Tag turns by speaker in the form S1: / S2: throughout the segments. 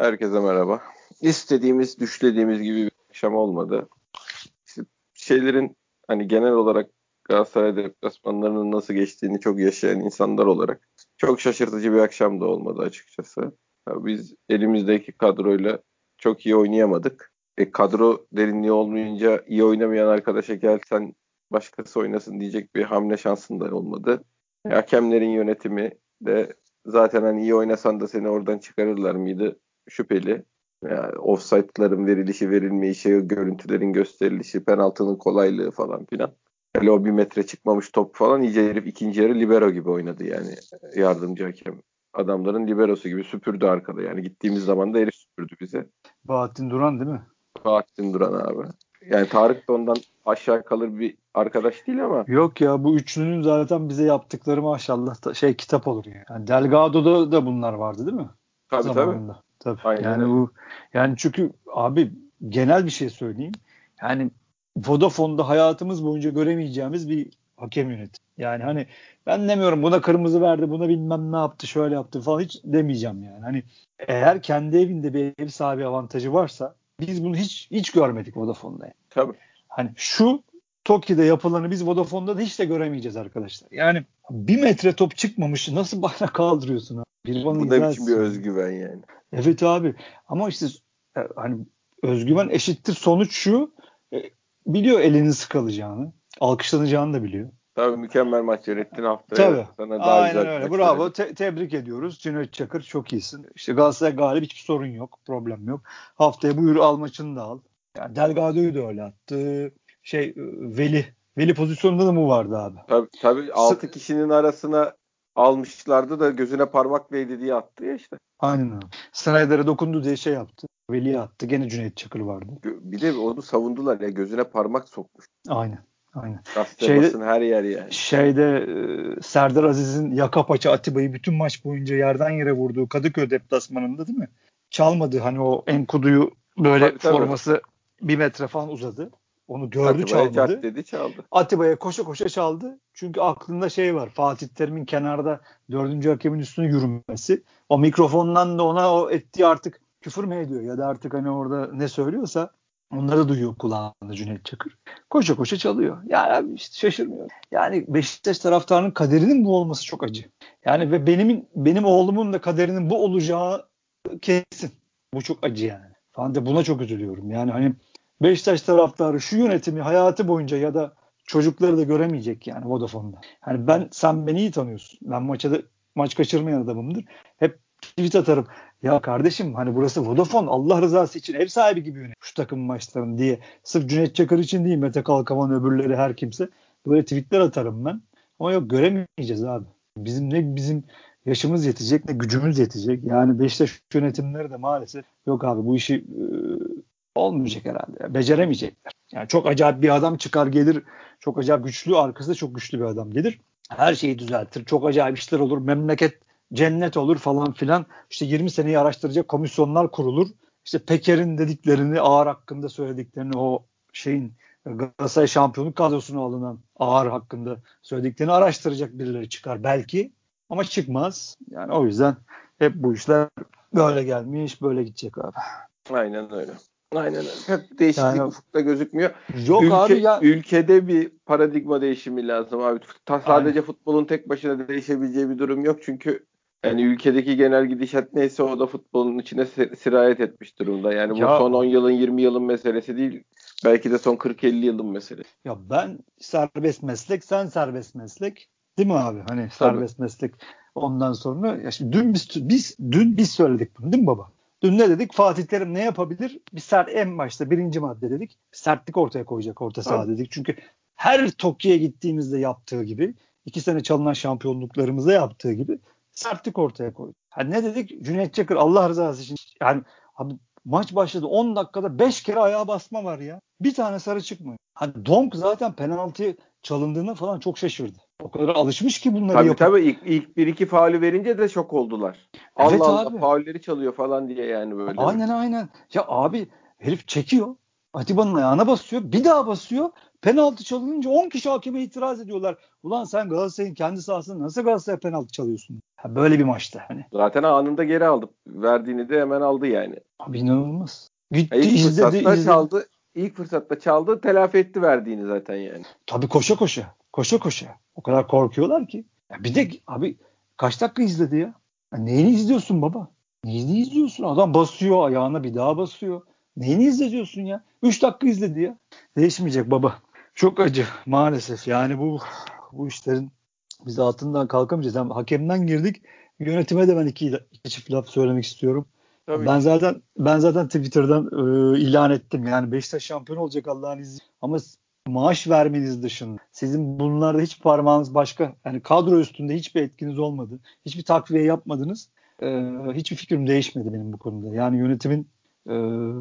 S1: Herkese merhaba. İstediğimiz, düşlediğimiz gibi bir akşam olmadı. İşte şeylerin hani genel olarak Galatasaray deplasmanlarının nasıl geçtiğini çok yaşayan insanlar olarak çok şaşırtıcı bir akşam da olmadı açıkçası. biz elimizdeki kadroyla çok iyi oynayamadık. E, kadro derinliği olmayınca iyi oynamayan arkadaşa gel sen başkası oynasın diyecek bir hamle şansın da olmadı. E, hakemlerin yönetimi de zaten hani iyi oynasan da seni oradan çıkarırlar mıydı şüpheli. Yani offside'ların verilişi, verilmeyişi, görüntülerin gösterilişi, penaltının kolaylığı falan filan. Hele o bir metre çıkmamış top falan iyice herif ikinci yarı libero gibi oynadı yani yardımcı hakem. Adamların liberosu gibi süpürdü arkada yani gittiğimiz zaman da herif süpürdü bize.
S2: Bahattin Duran değil mi?
S1: Bahattin Duran abi. Yani Tarık da ondan aşağı kalır bir arkadaş değil ama.
S2: Yok ya bu üçlünün zaten bize yaptıkları maşallah da şey kitap olur yani. yani Delgado'da da bunlar vardı değil mi?
S1: Tabii Zamanında. tabii.
S2: Tabii. Aynen yani bu yani çünkü abi genel bir şey söyleyeyim. Yani Vodafone'da hayatımız boyunca göremeyeceğimiz bir hakem yönetimi. Yani hani ben demiyorum buna kırmızı verdi, buna bilmem ne yaptı, şöyle yaptı falan hiç demeyeceğim yani. Hani eğer kendi evinde bir ev sahibi avantajı varsa biz bunu hiç hiç görmedik Vodafone'da. Yani.
S1: Tabii.
S2: Hani şu Toki'de yapılanı biz Vodafone'da da hiç de göremeyeceğiz arkadaşlar. Yani bir metre top çıkmamış nasıl bayrak kaldırıyorsun? Abi?
S1: Bir Bu da biçim bir özgüven yani.
S2: Evet abi ama işte e, hani özgüven eşittir sonuç şu e, biliyor elinin sıkılacağını alkışlanacağını da biliyor.
S1: Tabii mükemmel maç yönettin haftaya. Tabii. Sana daha Aynen güzel
S2: öyle. Bravo. Te- tebrik ediyoruz. Cüneyt Çakır çok iyisin. İşte Galatasaray galip hiçbir sorun yok. Problem yok. Haftaya buyur al maçını da al. Yani Delgado'yu da öyle attı. Şey e, Veli. Veli pozisyonunda da mı vardı abi?
S1: Tabii tabii 6 kişinin arasına almışlardı da gözüne parmak değdi diye attı ya işte.
S2: Aynen abi. Snyder'e dokundu diye şey yaptı. Veli'ye attı. Gene Cüneyt Çakır vardı.
S1: Bir de onu savundular ya gözüne parmak sokmuş.
S2: Aynen. Aynen.
S1: Şeyde, her yer yani.
S2: Şeyde e, Serdar Aziz'in yaka paça Atiba'yı bütün maç boyunca yerden yere vurduğu Kadıköy deplasmanında değil mi? Çalmadı hani o Enkudu'yu böyle tabii, tabii. forması bir metre falan uzadı. Onu gördü Atiba'ya çalmadı.
S1: dedi çaldı.
S2: Atiba'ya koşa koşa çaldı. Çünkü aklında şey var. Fatih Terim'in kenarda dördüncü hakemin üstüne yürümesi. O mikrofondan da ona o ettiği artık küfür mü ediyor ya da artık hani orada ne söylüyorsa onları duyuyor kulağında Cüneyt Çakır. Koşa koşa çalıyor. Yani işte şaşırmıyor. Yani Beşiktaş taraftarının kaderinin bu olması çok acı. Yani ve benim benim oğlumun da kaderinin bu olacağı kesin. Bu çok acı yani. Falan de buna çok üzülüyorum. Yani hani Beşiktaş taraftarı şu yönetimi hayatı boyunca ya da çocukları da göremeyecek yani Vodafone'da. Hani ben sen beni iyi tanıyorsun. Ben maçta maç kaçırmayan adamımdır. Hep tweet atarım. Ya kardeşim hani burası Vodafone Allah rızası için ev sahibi gibi yönet şu takım maçlarını diye. Sırf Cüneyt Çakır için değil Mete Kalkavan öbürleri her kimse. Böyle tweetler atarım ben. Ama yok göremeyeceğiz abi. Bizim ne bizim yaşımız yetecek ne gücümüz yetecek. Yani Beşiktaş yönetimleri de maalesef yok abi bu işi e, olmayacak herhalde. Beceremeyecekler. Yani çok acayip bir adam çıkar gelir. Çok acayip güçlü arkasında çok güçlü bir adam gelir. Her şeyi düzeltir. Çok acayip işler olur. Memleket cennet olur falan filan. İşte 20 seneyi araştıracak komisyonlar kurulur. İşte Peker'in dediklerini, Ağır hakkında söylediklerini, o şeyin Galatasaray şampiyonluk kadrosuna alınan Ağır hakkında söylediklerini araştıracak birileri çıkar belki. Ama çıkmaz. Yani o yüzden hep bu işler böyle gelmiş, böyle gidecek abi.
S1: Aynen öyle. Aynen öyle. Hep değişiklik yani, ufukta gözükmüyor.
S2: Yok Ülke, abi ya.
S1: Ülkede bir paradigma değişimi lazım abi. Ta, sadece Aynen. futbolun tek başına değişebileceği bir durum yok. Çünkü yani ülkedeki genel gidişat neyse o da futbolun içine sirayet etmiş durumda. Yani ya, bu son 10 yılın 20 yılın meselesi değil. Belki de son 40-50 yılın meselesi.
S2: Ya ben serbest meslek, sen serbest meslek. Değil mi abi? Hani Tabii. serbest meslek ondan sonra ya şimdi dün biz biz dün biz söyledik bunu değil mi baba? Dün ne dedik? Fatih Terim ne yapabilir? Bir sert en başta birinci madde dedik. Bir sertlik ortaya koyacak orta saha dedik. Çünkü her Tokyo'ya gittiğimizde yaptığı gibi iki sene çalınan şampiyonluklarımızda yaptığı gibi sertlik ortaya koydu. Hani ne dedik? Cüneyt Çakır Allah rızası için yani abi maç başladı 10 dakikada 5 kere ayağa basma var ya. Bir tane sarı çıkmıyor. Hani Donk zaten penaltı çalındığına falan çok şaşırdı. O kadar alışmış ki bunları
S1: tabii,
S2: yapıp.
S1: Tabii ilk, ilk bir iki faulü verince de şok oldular. Evet Allah Allah faulleri çalıyor falan diye yani böyle.
S2: Aynen aynen. Ya abi herif çekiyor. Atiba'nın ayağına basıyor. Bir daha basıyor. Penaltı çalınınca 10 kişi hakeme itiraz ediyorlar. Ulan sen Galatasaray'ın kendi sahasında nasıl Galatasaray penaltı çalıyorsun? Ha, böyle bir maçta hani.
S1: Zaten anında geri aldı. Verdiğini de hemen aldı yani.
S2: Abi inanılmaz. Gitti
S1: İlk
S2: izledi, izledi.
S1: çaldı. İlk fırsatta çaldı. Telafi etti verdiğini zaten yani.
S2: Tabii koşa koşa. Koşa koşa. O kadar korkuyorlar ki. Ya bir de abi kaç dakika izledi ya? ya neyini izliyorsun baba? Neyini izliyorsun? Adam basıyor ayağına bir daha basıyor. Neyini izliyorsun ya? 3 dakika izledi ya. Değişmeyecek baba. Çok acı maalesef. Yani bu bu işlerin biz altından kalkamayacağız. Yani hakemden girdik. Yönetime de ben iki, iki çift laf söylemek istiyorum.
S1: Tabii
S2: ben zaten ben zaten Twitter'dan e, ilan ettim. Yani Beşiktaş şampiyon olacak Allah'ın izniyle. Ama maaş vermeniz dışında sizin bunlarda hiç parmağınız başka yani kadro üstünde hiçbir etkiniz olmadı. Hiçbir takviye yapmadınız. E, hiçbir fikrim değişmedi benim bu konuda. Yani yönetimin e,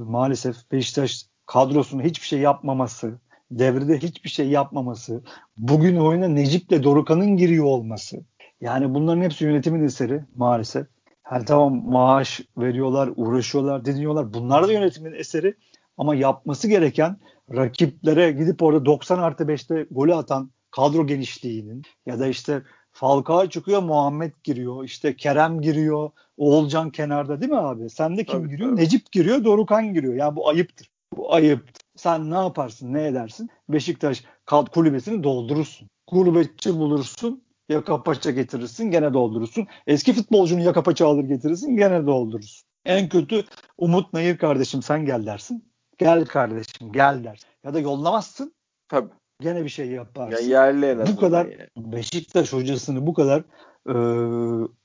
S2: maalesef Beşiktaş kadrosuna hiçbir şey yapmaması, devrede hiçbir şey yapmaması, bugün oyuna Necip'le Dorukan'ın giriyor olması. Yani bunların hepsi yönetimin eseri maalesef. Yani tamam maaş veriyorlar, uğraşıyorlar, deniyorlar. Bunlar da yönetimin eseri. Ama yapması gereken rakiplere gidip orada 90 artı 5'te golü atan kadro genişliğinin ya da işte Falcao çıkıyor, Muhammed giriyor, işte Kerem giriyor, Oğulcan kenarda değil mi abi? Sende kim
S1: Tabii,
S2: giriyor?
S1: tabii.
S2: Necip giriyor, Dorukan giriyor. Ya bu ayıptır. Bu ayıptır. Sen ne yaparsın, ne edersin? Beşiktaş kulübesini doldurursun. Gurbetçi bulursun, yaka paça getirirsin, gene doldurursun. Eski futbolcunu yaka paça alır getirirsin, gene doldurursun. En kötü Umut Nayır kardeşim sen gel dersin. Gel kardeşim gel dersin. Ya da yollamazsın,
S1: Tabii.
S2: gene bir şey
S1: Ya
S2: yaparsın.
S1: yerli en
S2: Bu kadar
S1: yani.
S2: Beşiktaş hocasını bu kadar e,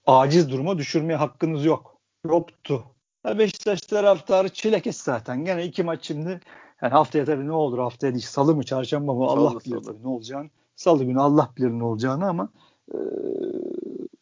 S2: aciz duruma düşürmeye hakkınız yok. Yoktu. Ya Beşiktaş taraftarı çilekes zaten. Gene iki maç şimdi. Yani haftaya tabii ne olur haftaya değil. Salı mı çarşamba mı Allah
S1: Salı,
S2: bilir
S1: salı.
S2: ne olacağını. Salı günü Allah bilir ne olacağını ama e,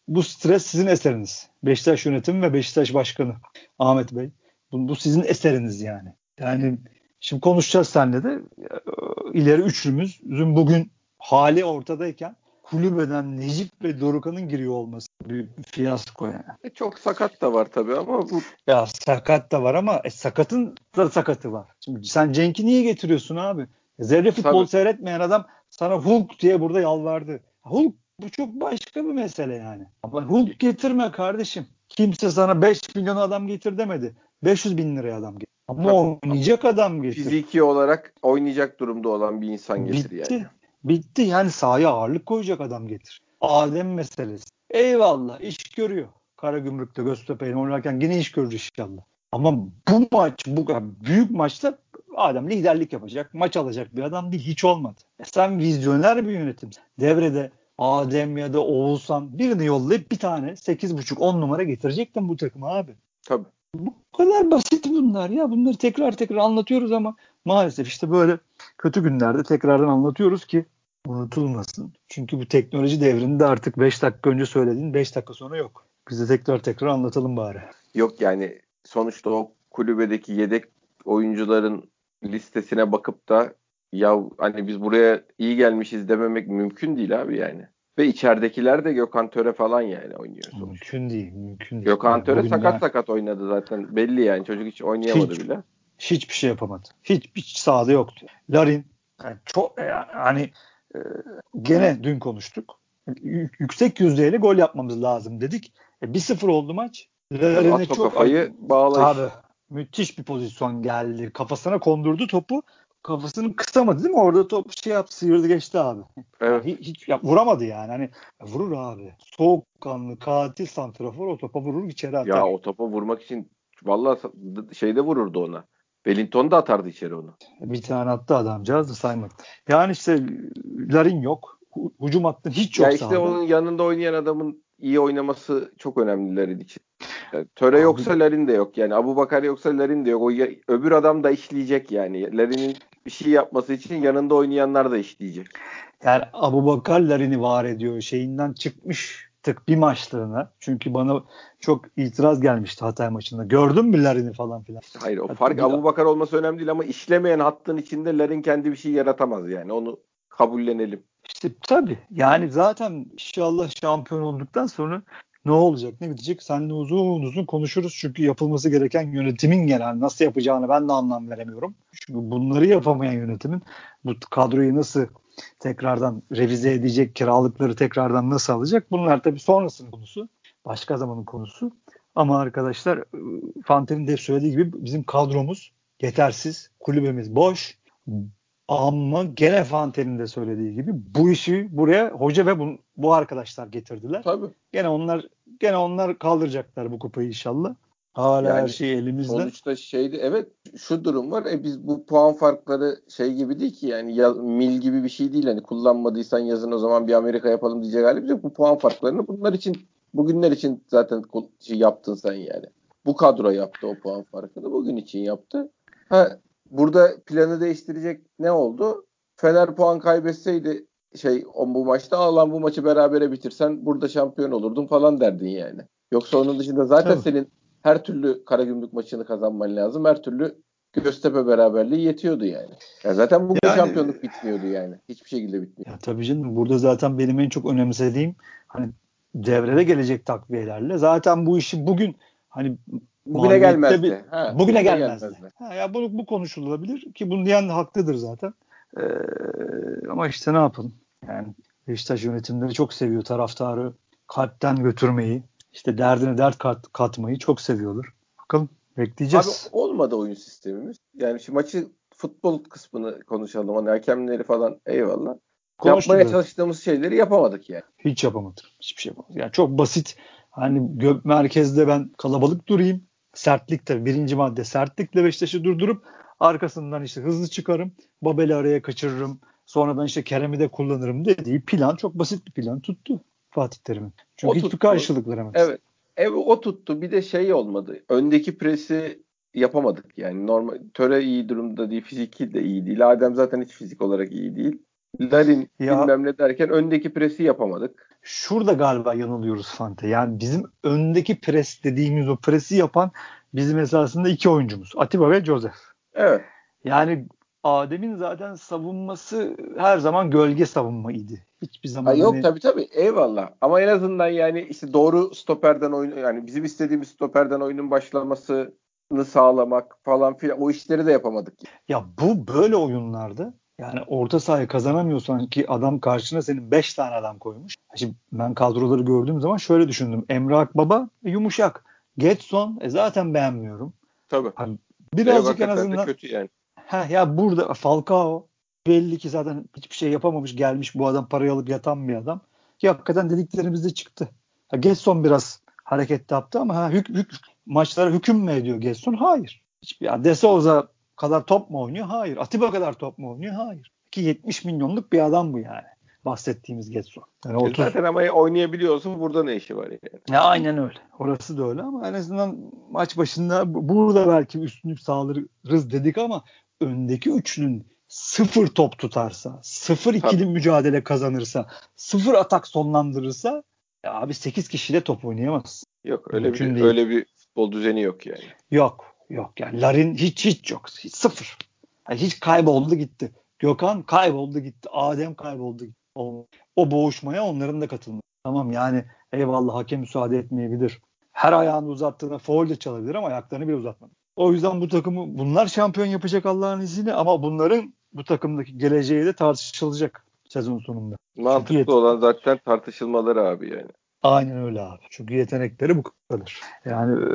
S2: bu stres sizin eseriniz. Beşiktaş yönetimi ve Beşiktaş başkanı Ahmet Bey. Bu, bu sizin eseriniz yani. Yani şimdi konuşacağız seninle de e, ileri üçlümüzün bugün hali ortadayken kulübeden Necip ve Dorukan'ın giriyor olması bir fiyasko yani.
S1: E, çok sakat da var tabii ama bu
S2: Ya sakat da var ama e, sakatın da sakatı var. Şimdi sen Cenk'i niye getiriyorsun abi? Zerre futbol
S1: Tabii.
S2: seyretmeyen adam sana Hulk diye burada yalvardı. Hulk bu çok başka bir mesele yani. Ama Hulk getirme kardeşim. Kimse sana 5 milyon adam getir demedi. 500 bin liraya adam getir. Ama
S1: Tabii.
S2: oynayacak adam getir.
S1: fiziki olarak oynayacak durumda olan bir insan getir
S2: Bitti.
S1: yani.
S2: Bitti. Yani sahaya ağırlık koyacak adam getir. Adem meselesi. Eyvallah iş görüyor. Karagümrük'te Göztepe'yle oynarken yine iş görür inşallah. Ama bu maç bu büyük maçta Adem liderlik yapacak, maç alacak bir adam değil. Hiç olmadı. E sen vizyoner bir yönetim. Devrede Adem ya da Oğuzhan birini yollayıp bir tane 8.5-10 numara getirecektin bu takıma abi.
S1: Tabii.
S2: Bu kadar basit bunlar ya. Bunları tekrar tekrar anlatıyoruz ama maalesef işte böyle kötü günlerde tekrardan anlatıyoruz ki unutulmasın. Çünkü bu teknoloji devrinde artık 5 dakika önce söylediğin 5 dakika sonra yok. Biz de tekrar tekrar anlatalım bari.
S1: Yok yani sonuçta o kulübedeki yedek oyuncuların listesine bakıp da ya hani biz buraya iyi gelmişiz dememek mümkün değil abi yani. Ve içeridekiler de Gökhan Töre falan yani oynuyor sonuçta.
S2: Mümkün değil. Mümkün değil.
S1: Gökhan Töre
S2: Bugün
S1: sakat sakat oynadı zaten. Belli yani çocuk hiç oynayamadı
S2: Hiç.
S1: bile.
S2: Hiçbir şey yapamadı. Hiçbir sahada yoktu. Larin yani çok yani e, gene dün konuştuk. Yüksek yüzdeyle gol yapmamız lazım dedik. E, 1-0 oldu maç. Larin'e çok
S1: kafayı bağla.
S2: Abi müthiş bir pozisyon geldi. Kafasına kondurdu topu. Kafasını kısamadı değil mi? Orada top şey yaptı sıyırdı geçti abi.
S1: Evet.
S2: Hiç, hiç ya, vuramadı yani. Hani vurur abi. Soğukkanlı katil santrafor o topa vurur içeri atar.
S1: Ya o topa vurmak için vallahi sa- şeyde vururdu ona. Wellington da atardı içeri onu.
S2: Bir tane attı adamcağız da saymadı. Yani işte Larin yok. Hücum hattın hiç yok
S1: ya işte
S2: sahada.
S1: onun yanında oynayan adamın iyi oynaması çok önemli Larin için. Yani Töre yoksa Larin de yok. Yani Abu Bakar yoksa Larin de yok. O ya- öbür adam da işleyecek yani. Larin'in bir şey yapması için yanında oynayanlar da işleyecek.
S2: Yani Abu Bakar Larin'i var ediyor. Şeyinden çıkmış tık bir maçlığına. Çünkü bana çok itiraz gelmişti Hatay maçında. Gördün mü Larin'i falan filan.
S1: Hayır o
S2: Hatta
S1: fark
S2: bir-
S1: Abu Bakar olması önemli değil ama işlemeyen hattın içinde Larin kendi bir şey yaratamaz yani. Onu kabullenelim.
S2: İşte tabii. Yani zaten inşallah şampiyon olduktan sonra Ne olacak ne bitecek? Seninle uzun uzun konuşuruz. Çünkü yapılması gereken yönetimin genel nasıl yapacağını ben de anlam veremiyorum. Çünkü bunları yapamayan yönetimin bu kadroyu nasıl tekrardan revize edecek, kiralıkları tekrardan nasıl alacak? Bunlar tabii sonrasının konusu. Başka zamanın konusu. Ama arkadaşlar Fante'nin de söylediği gibi bizim kadromuz yetersiz. Kulübemiz boş. Ama gene Fante'nin de söylediği gibi bu işi buraya hoca ve bu, bu arkadaşlar getirdiler.
S1: Tabii.
S2: Gene onlar gene onlar kaldıracaklar bu kupayı inşallah. Hala yani, her şey elimizde.
S1: Sonuçta şeydi evet şu durum var. E biz bu puan farkları şey gibi değil ki yani ya, mil gibi bir şey değil. Hani kullanmadıysan yazın o zaman bir Amerika yapalım diyecek halimiz yok. Bu puan farklarını bunlar için bugünler için zaten şey yaptın sen yani. Bu kadro yaptı o puan farkını. Bugün için yaptı. Ha, burada planı değiştirecek ne oldu? Fener puan kaybetseydi şey on bu maçta Allah'ım bu maçı berabere bitirsen burada şampiyon olurdun falan derdin yani. Yoksa onun dışında zaten Tabii. senin her türlü Karagümrük maçını kazanman lazım. Her türlü Göztepe beraberliği yetiyordu yani. Ya zaten bu yani, şampiyonluk bitmiyordu yani. Hiçbir şekilde bitmiyor.
S2: Ya tabii canım burada zaten benim en çok önemsediğim hani devrede gelecek takviyelerle zaten bu işi bugün hani
S1: bugüne gelmezdi. Bir,
S2: ha, bugüne gelmezdi. gelmezdi. Ha, ya bu, bu konuşulabilir ki bunu diyen haklıdır zaten. Ee, ama işte ne yapalım? Yani Beşiktaş yönetimleri çok seviyor taraftarı kalpten götürmeyi, işte derdine dert kat, katmayı çok seviyorlar. Bakalım bekleyeceğiz.
S1: Abi olmadı oyun sistemimiz. Yani şu maçı futbol kısmını konuşalım. Hani hakemleri falan eyvallah. Konuştuk Yapmaya evet. çalıştığımız şeyleri yapamadık yani.
S2: Hiç yapamadık. Hiçbir şey yapamadık. Yani çok basit. Hani gök merkezde ben kalabalık durayım. Sertlik tabii birinci madde sertlikle Beşiktaş'ı durdurup arkasından işte hızlı çıkarım. Babel'i araya kaçırırım. Sonradan işte Kerem'i de kullanırım dediği plan çok basit bir plan tuttu Fatih Terim'in. Çünkü o hiçbir tuttu. karşılık veremez.
S1: Evet. Evet o tuttu. Bir de şey olmadı. Öndeki presi yapamadık yani. Normal Töre iyi durumda değil, fiziki de iyi değil. Adem zaten hiç fizik olarak iyi değil. Larin ya, bilmem ne derken öndeki presi yapamadık.
S2: Şurada galiba yanılıyoruz Fante. Yani bizim öndeki pres dediğimiz o presi yapan bizim esasında iki oyuncumuz. Atiba ve Joseph.
S1: Evet.
S2: Yani Adem'in zaten savunması her zaman gölge savunmaydı. Hiçbir zaman ha,
S1: yok hani... tabii tabii eyvallah. Ama en azından yani işte doğru stoperden oyun yani bizim istediğimiz stoperden oyunun başlamasını sağlamak falan filan o işleri de yapamadık.
S2: Ya bu böyle oyunlarda yani orta sahayı kazanamıyorsan ki adam karşına senin 5 tane adam koymuş. Şimdi ben kadroları gördüğüm zaman şöyle düşündüm. Emre Akbaba yumuşak. Getson e zaten beğenmiyorum.
S1: Tabii. Hani
S2: birazcık en azından kötü yani. Ha ya burada Falcao belli ki zaten hiçbir şey yapamamış gelmiş bu adam parayı alıp yatan bir adam. Ki hakikaten dediklerimiz de çıktı. Ha, Getson biraz hareket yaptı ama ha, hük, hük, maçlara hüküm mü ediyor Getson? Hayır. Hiçbir, ya De Souza kadar top mu oynuyor? Hayır. Atiba kadar top mu oynuyor? Hayır. Ki 70 milyonluk bir adam bu yani. Bahsettiğimiz Getson. Yani
S1: 30... Zaten ama oynayabiliyorsun burada ne işi var yani.
S2: Ya aynen öyle. Orası da öyle ama en azından maç başında burada belki üstünlük sağlarız dedik ama öndeki üçlünün sıfır top tutarsa, sıfır ikili mücadele kazanırsa, sıfır atak sonlandırırsa ya abi 8 kişiyle top oynayamaz.
S1: Yok öyle Mümkün bir değil. öyle bir futbol düzeni yok yani.
S2: Yok. Yok yani Larin hiç hiç yok. Hiç, sıfır. Yani hiç kayboldu gitti. Gökhan kayboldu gitti. Adem kayboldu gitti. O, o boğuşmaya onların da katılması. Tamam yani eyvallah hakem müsaade etmeyebilir. Her ayağını uzattığına foul de çalabilir ama ayaklarını bile uzatmadı. O yüzden bu takımı bunlar şampiyon yapacak Allah'ın izniyle ama bunların bu takımdaki geleceği de tartışılacak sezon sonunda.
S1: Mantıklı Çünkü olan zaten tartışılmaları abi yani.
S2: Aynen öyle abi. Çünkü yetenekleri bu kadar. Yani e,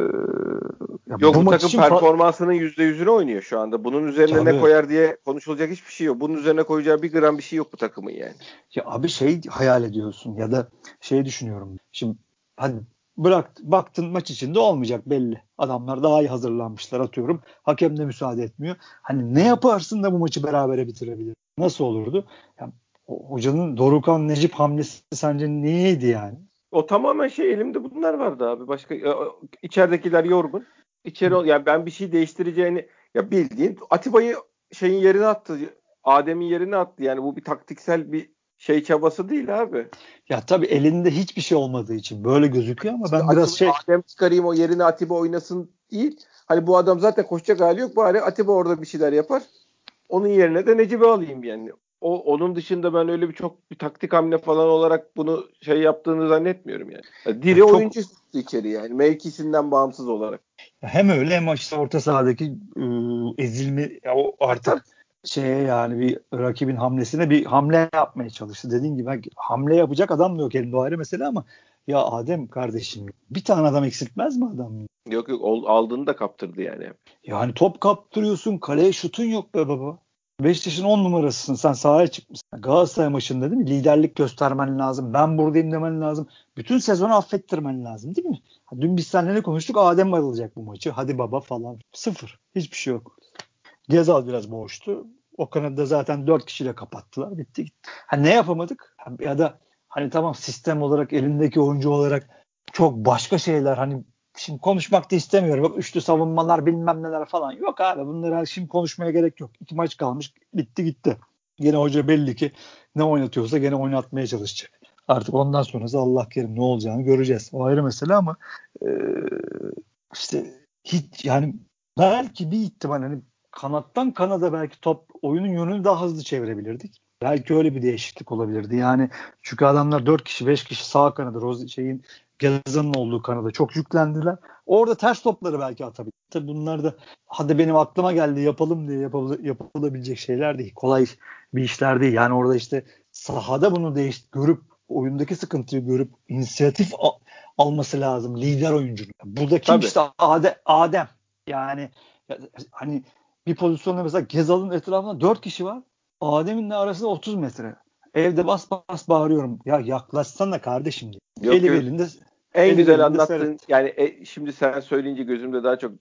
S1: ya Yok bu, bu takım performansının yüzde yüzünü oynuyor şu anda. Bunun üzerine Tabii. ne koyar diye konuşulacak hiçbir şey yok. Bunun üzerine koyacağı bir gram bir şey yok bu takımın yani.
S2: Ya abi şey hayal ediyorsun ya da şey düşünüyorum. Şimdi hadi bırak baktın maç içinde olmayacak belli. Adamlar daha iyi hazırlanmışlar atıyorum. Hakem de müsaade etmiyor. Hani ne yaparsın da bu maçı berabere bitirebilir? Nasıl olurdu? Ya, hocanın Dorukan Necip hamlesi sence neydi yani?
S1: O tamamen şey elimde bunlar vardı abi. Başka içeridekiler yorgun. İçeri yani ben bir şey değiştireceğini ya bildiğin Atiba'yı şeyin yerine attı. Adem'in yerine attı. Yani bu bir taktiksel bir şey çabası değil abi.
S2: Ya tabii elinde hiçbir şey olmadığı için böyle gözüküyor ama ben Atiba, biraz şey
S1: Adem çıkarayım o yerine Atiba oynasın değil. Hani bu adam zaten koşacak hali yok. Bari Atiba orada bir şeyler yapar. Onun yerine de Necip'i alayım yani. O, onun dışında ben öyle bir çok bir taktik hamle falan olarak bunu şey yaptığını zannetmiyorum yani. yani diri çok... oyuncu içeri yani mevkisinden bağımsız olarak.
S2: Hem öyle hem işte orta sahadaki ıı, ezilme o artık şeye yani bir rakibin hamlesine bir hamle yapmaya çalıştı. Dediğin gibi hamle yapacak adam da yok elinde ayrı mesele ama ya Adem kardeşim bir tane adam eksiltmez mi adam?
S1: Yok yok aldığını da kaptırdı yani.
S2: Yani top kaptırıyorsun kaleye şutun yok be baba. Beşiktaş'ın 10 numarasısın sen sahaya çıkmışsın. Galatasaray maçında değil mi? Liderlik göstermen lazım. Ben buradayım demen lazım. Bütün sezonu affettirmen lazım değil mi? Dün biz seninle ne konuştuk? Adem alacak bu maçı. Hadi baba falan. Sıfır. Hiçbir şey yok. Gezal biraz boğuştu. O kanadı zaten 4 kişiyle kapattılar. Bitti gitti. Ha, ne yapamadık? Ya da hani tamam sistem olarak elindeki oyuncu olarak çok başka şeyler hani şimdi konuşmak da istemiyorum. Bak üçlü savunmalar bilmem neler falan. Yok abi bunları şimdi konuşmaya gerek yok. İki maç kalmış bitti gitti. Gene hoca belli ki ne oynatıyorsa gene oynatmaya çalışacak. Artık ondan sonrası Allah kerim ne olacağını göreceğiz. O ayrı mesele ama e, işte hiç yani belki bir ihtimal hani kanattan kanada belki top oyunun yönünü daha hızlı çevirebilirdik. Belki öyle bir değişiklik olabilirdi. Yani çünkü adamlar 4 kişi 5 kişi sağ kanadı Rose şeyin Gazan'ın olduğu kanada çok yüklendiler. Orada ters topları belki atabilir. Tabii bunlar da hadi benim aklıma geldi yapalım diye yapıl yapılabilecek şeyler değil. Kolay bir işler değil. Yani orada işte sahada bunu değiş görüp oyundaki sıkıntıyı görüp inisiyatif al- alması lazım lider oyuncunun. Bu da kim Tabii. işte Adem, Adem. Yani hani bir pozisyonda mesela Gezal'ın etrafında 4 kişi var. Adem'in de arasında 30 metre. Evde bas bas bağırıyorum. Ya yaklaşsana kardeşim diye. Yok, Eli belinde
S1: en güzel anlattın. Yani e, şimdi sen söyleyince gözümde daha çok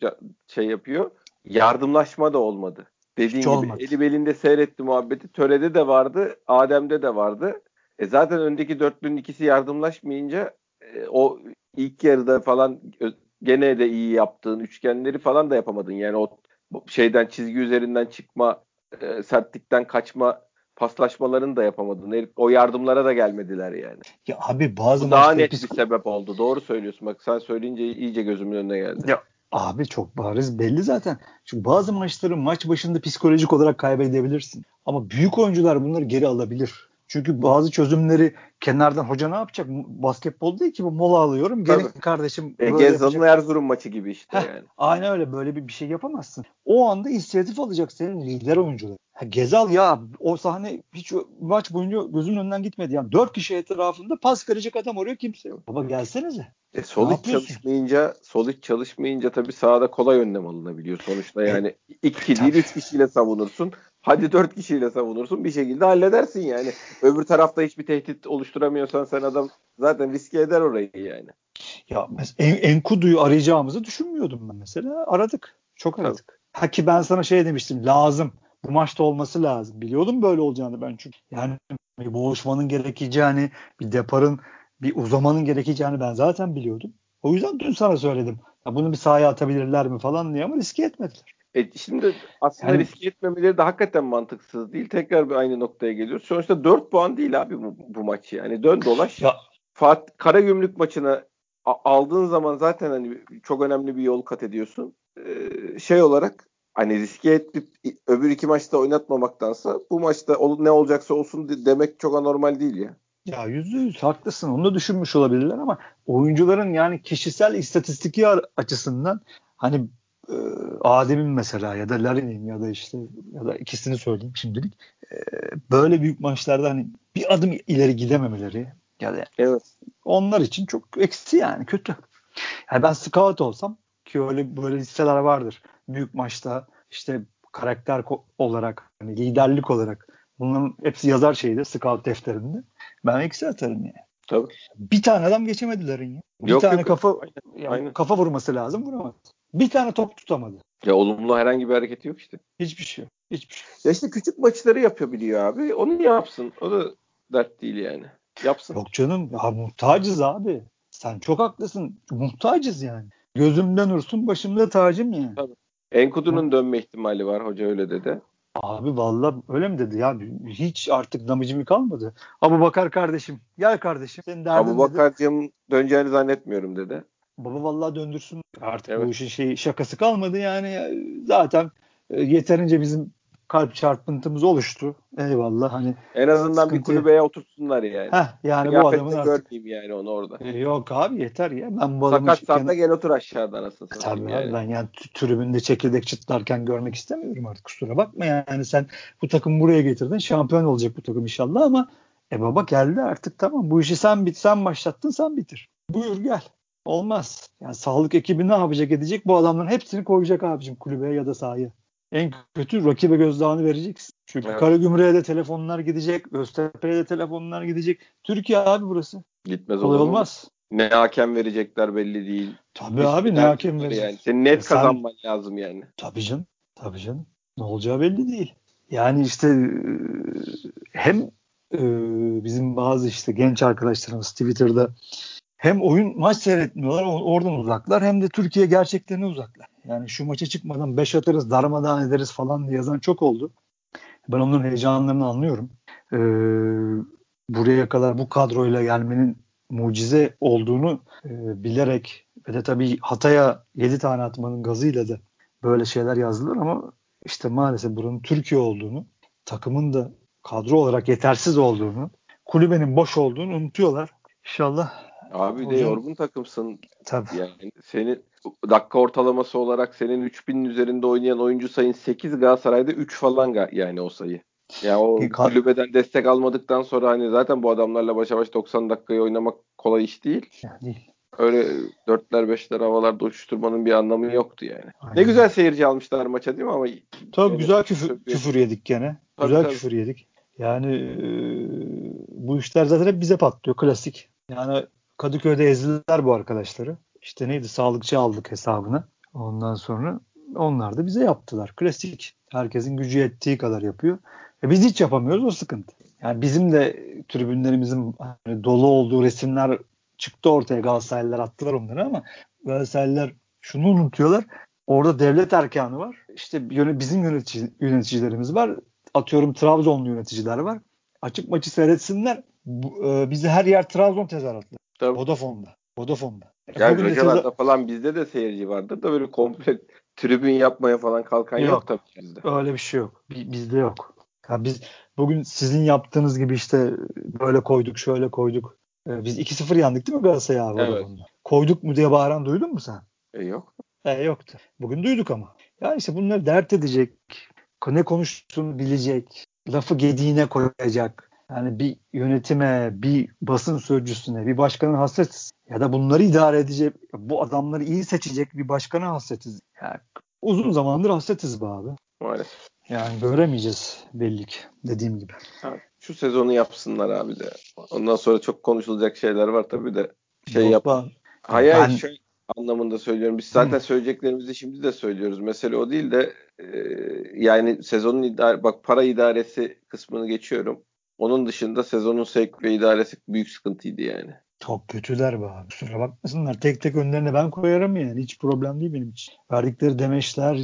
S1: şey yapıyor. Yardımlaşma da olmadı. Dediğin Hiç gibi olmadı. eli belinde seyretti muhabbeti. Törede de vardı. Adem'de de vardı. E zaten öndeki dörtlünün ikisi yardımlaşmayınca e, o ilk yarıda falan gene de iyi yaptığın üçgenleri falan da yapamadın. Yani o şeyden çizgi üzerinden çıkma, e, sertlikten kaçma paslaşmalarını da yapamadın. O yardımlara da gelmediler yani.
S2: Ya abi bazı
S1: Bu daha net bir sebep oldu. Doğru söylüyorsun. Bak sen söyleyince iyice gözümün önüne geldi.
S2: Ya abi çok bariz belli zaten. Çünkü bazı maçları maç başında psikolojik olarak kaybedebilirsin. Ama büyük oyuncular bunları geri alabilir. Çünkü bazı çözümleri kenardan hoca ne yapacak? Basketbol değil ki bu mola alıyorum. Gelin kardeşim.
S1: E, Gezal'ın Erzurum maçı gibi işte Heh, yani.
S2: Aynen öyle böyle bir, bir şey yapamazsın. O anda inisiyatif alacak senin lider oyuncuları. Ha, Gezal ya o sahne hiç maç boyunca gözümün önünden gitmedi. Yani dört kişi etrafında pas verecek adam oraya kimse yok. Baba gelsenize.
S1: E, sol hiç çalışmayınca sol hiç çalışmayınca tabii sahada kolay önlem alınabiliyor sonuçta. E, yani iki değil üç kişiyle savunursun. Hadi dört kişiyle savunursun bir şekilde halledersin yani. Öbür tarafta hiçbir tehdit oluşturamıyorsan sen adam zaten riske eder orayı yani.
S2: Ya en, Enkudu'yu arayacağımızı düşünmüyordum ben mesela. Aradık. Çok aradık. Tabii. Ha ki ben sana şey demiştim lazım. Bu maçta olması lazım. Biliyordum böyle olacağını ben çünkü. Yani bir boğuşmanın gerekeceğini, bir deparın, bir uzamanın gerekeceğini ben zaten biliyordum. O yüzden dün sana söyledim. Ya bunu bir sahaya atabilirler mi falan diye ama riske etmediler.
S1: E şimdi aslında yani, riske etmemeleri de hakikaten mantıksız değil. Tekrar bir aynı noktaya geliyoruz. Sonuçta 4 puan değil abi bu, bu maç yani. Dön dolaş. Ya, Fat Karagümrük maçına aldığın zaman zaten hani çok önemli bir yol kat ediyorsun. Ee, şey olarak hani riske edip öbür iki maçta oynatmamaktansa bu maçta ne olacaksa olsun demek çok anormal değil ya.
S2: Ya yüzde yüz haklısın. Onu da düşünmüş olabilirler ama oyuncuların yani kişisel istatistiki açısından hani e, Adem'in mesela ya da Larin'in ya da işte ya da ikisini söyleyeyim şimdilik e, böyle büyük maçlarda hani bir adım ileri gidememeleri yani evet. onlar için çok eksi yani kötü. Yani ben scout olsam ki öyle böyle listeler vardır. Büyük maçta işte karakter olarak hani liderlik olarak bunların hepsi yazar şeyde scout defterinde. Ben eksi atarım yani.
S1: Tabii.
S2: Bir tane adam geçemedilerin ya. Bir yok, tane yok. kafa yani Aynen. kafa vurması lazım vuramaz. Bir tane top tutamadı.
S1: Ya olumlu herhangi bir hareketi yok işte.
S2: Hiçbir şey yok. Hiçbir şey.
S1: Ya işte küçük maçları yapabiliyor abi. Onu yapsın. O da dert değil yani. Yapsın.
S2: Yok canım. Ya muhtacız abi. Sen çok haklısın. Muhtacız yani. Gözümden ursun başımda tacım yani. Tabii.
S1: Enkudu'nun dönme ihtimali var. Hoca öyle dedi.
S2: Abi valla öyle mi dedi ya? Hiç artık damıcımı kalmadı. Abu Bakar kardeşim. Gel kardeşim. Senin derdin
S1: Abu Bakar'cığım döneceğini zannetmiyorum dedi.
S2: Baba vallahi döndürsün. Artık evet. bu işin şey şakası kalmadı yani. Zaten e, yeterince bizim kalp çarpıntımız oluştu. Eyvallah. Hani
S1: en azından sıkıntı... bir kulübeye otursunlar yani.
S2: Heh, yani bu adamın
S1: artık... görmeyeyim yani onu orada.
S2: E, yok abi yeter ya. Ben bu
S1: adamı Sakat kenar... gel otur aşağıda nasıl
S2: Tabii yani. ben yani tribünde çekirdek çıtlarken görmek istemiyorum artık kusura bakma yani sen bu takım buraya getirdin. Şampiyon olacak bu takım inşallah ama e baba geldi artık tamam bu işi sen bit sen başlattın sen bitir. Buyur gel. Olmaz. Yani sağlık ekibi ne yapacak edecek? Bu adamların hepsini koyacak abicim kulübeye ya da sahaya. En kötü rakibe gözdağını vereceksin. Çünkü evet. Karagümrük'e de telefonlar gidecek. Göztepe'ye de telefonlar gidecek. Türkiye abi burası.
S1: Gitmez Kolay olmaz. Ne hakem verecekler belli değil.
S2: Tabii Hiç abi ne hakem verecek.
S1: Yani. Senin net Sen, kazanman lazım yani.
S2: Tabii canım. Tabii canım. Ne olacağı belli değil. Yani işte e, hem e, bizim bazı işte genç arkadaşlarımız Twitter'da hem oyun maç seyretmiyorlar oradan uzaklar hem de Türkiye gerçeklerine uzaklar. Yani şu maça çıkmadan 5 atarız darmadağın ederiz falan diye yazan çok oldu. Ben onların heyecanlarını anlıyorum. Ee, buraya kadar bu kadroyla gelmenin mucize olduğunu e, bilerek ve de tabii Hatay'a 7 tane atmanın gazıyla da böyle şeyler yazdılar ama işte maalesef buranın Türkiye olduğunu, takımın da kadro olarak yetersiz olduğunu, kulübenin boş olduğunu unutuyorlar. İnşallah
S1: Abi Hocam, de yorgun takımsın. Tabii. Yani senin dakika ortalaması olarak senin 3000'in üzerinde oynayan oyuncu sayın 8 Galatasaray'da 3 falan yani o sayı. Ya yani o kulübeden destek almadıktan sonra hani zaten bu adamlarla başa baş 90 dakikayı oynamak kolay iş değil.
S2: Ya değil.
S1: Öyle dörtler beşler havalarda uçuşturmanın bir anlamı yoktu yani. Aynen. Ne güzel seyirci almışlar maça değil mi ama
S2: Tabii yani, güzel küfür, küfür yedik gene. Tabii, güzel tabii. küfür yedik. Yani e, bu işler zaten hep bize patlıyor klasik. Yani Kadıköy'de ezdiler bu arkadaşları. İşte neydi sağlıkçı aldık hesabına. Ondan sonra onlar da bize yaptılar. Klasik. Herkesin gücü yettiği kadar yapıyor. E biz hiç yapamıyoruz o sıkıntı. Yani bizim de tribünlerimizin hani dolu olduğu resimler çıktı ortaya Galatasaraylılar attılar onları ama Galatasaraylılar şunu unutuyorlar. Orada devlet erkanı var. İşte bizim yönetici, yöneticilerimiz var. Atıyorum Trabzonlu yöneticiler var. Açık maçı seyretsinler. Bu, e, bizi her yer Trabzon tezahüratlı. Tabii. Vodafone'da. Vodafone'da.
S1: Yani Rocalarda teza... falan bizde de seyirci vardır da böyle komple tribün yapmaya falan kalkan yok, yok tabii bizde.
S2: Öyle bir şey yok. Bizde yok. Ya biz bugün sizin yaptığınız gibi işte böyle koyduk şöyle koyduk. Ee, biz 2-0 yandık değil mi Galatasaray abi? Evet. Koyduk mu diye bağıran duydun mu sen?
S1: E yok.
S2: E yoktu. Bugün duyduk ama. Ya işte bunları dert edecek. Ne konuştuğunu bilecek. Lafı gediğine koyacak. Yani bir yönetime, bir basın sözcüsüne, bir başkanın hasretiz. Ya da bunları idare edecek, bu adamları iyi seçecek bir başkana hasretiz. Yani uzun zamandır hasretiz be abi.
S1: Maalesef.
S2: Yani göremeyeceğiz belli ki dediğim gibi.
S1: Abi, şu sezonu yapsınlar abi de. Ondan sonra çok konuşulacak şeyler var tabii de. Şey Yok yap. Hayır ben... şey anlamında söylüyorum. Biz zaten Hı. söyleyeceklerimizi şimdi de söylüyoruz. Mesele o değil de e, yani sezonun idare bak para idaresi kısmını geçiyorum. Onun dışında sezonun sevk ve idaresi büyük sıkıntıydı yani.
S2: Çok kötüler be abi. Kusura bakmasınlar. Tek tek önlerine ben koyarım yani. Hiç problem değil benim için. Verdikleri demeçler,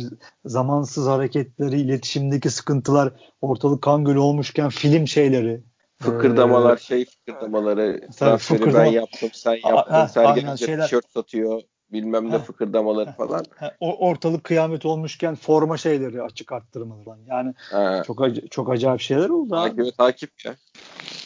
S2: zamansız hareketleri, iletişimdeki sıkıntılar, ortalık kan gölü olmuşken film şeyleri.
S1: Fıkırdamalar, ee, şey fıkırdamaları. Transferi fıkırdama, ben yaptım, sen yaptın. Sergen tişört satıyor bilmem ne fıkırdamaları heh, falan.
S2: Heh, ortalık kıyamet olmuşken forma şeyleri açık arttırmaları falan. Yani He. çok ac- çok acayip şeyler oldu
S1: takip abi. Takip ya.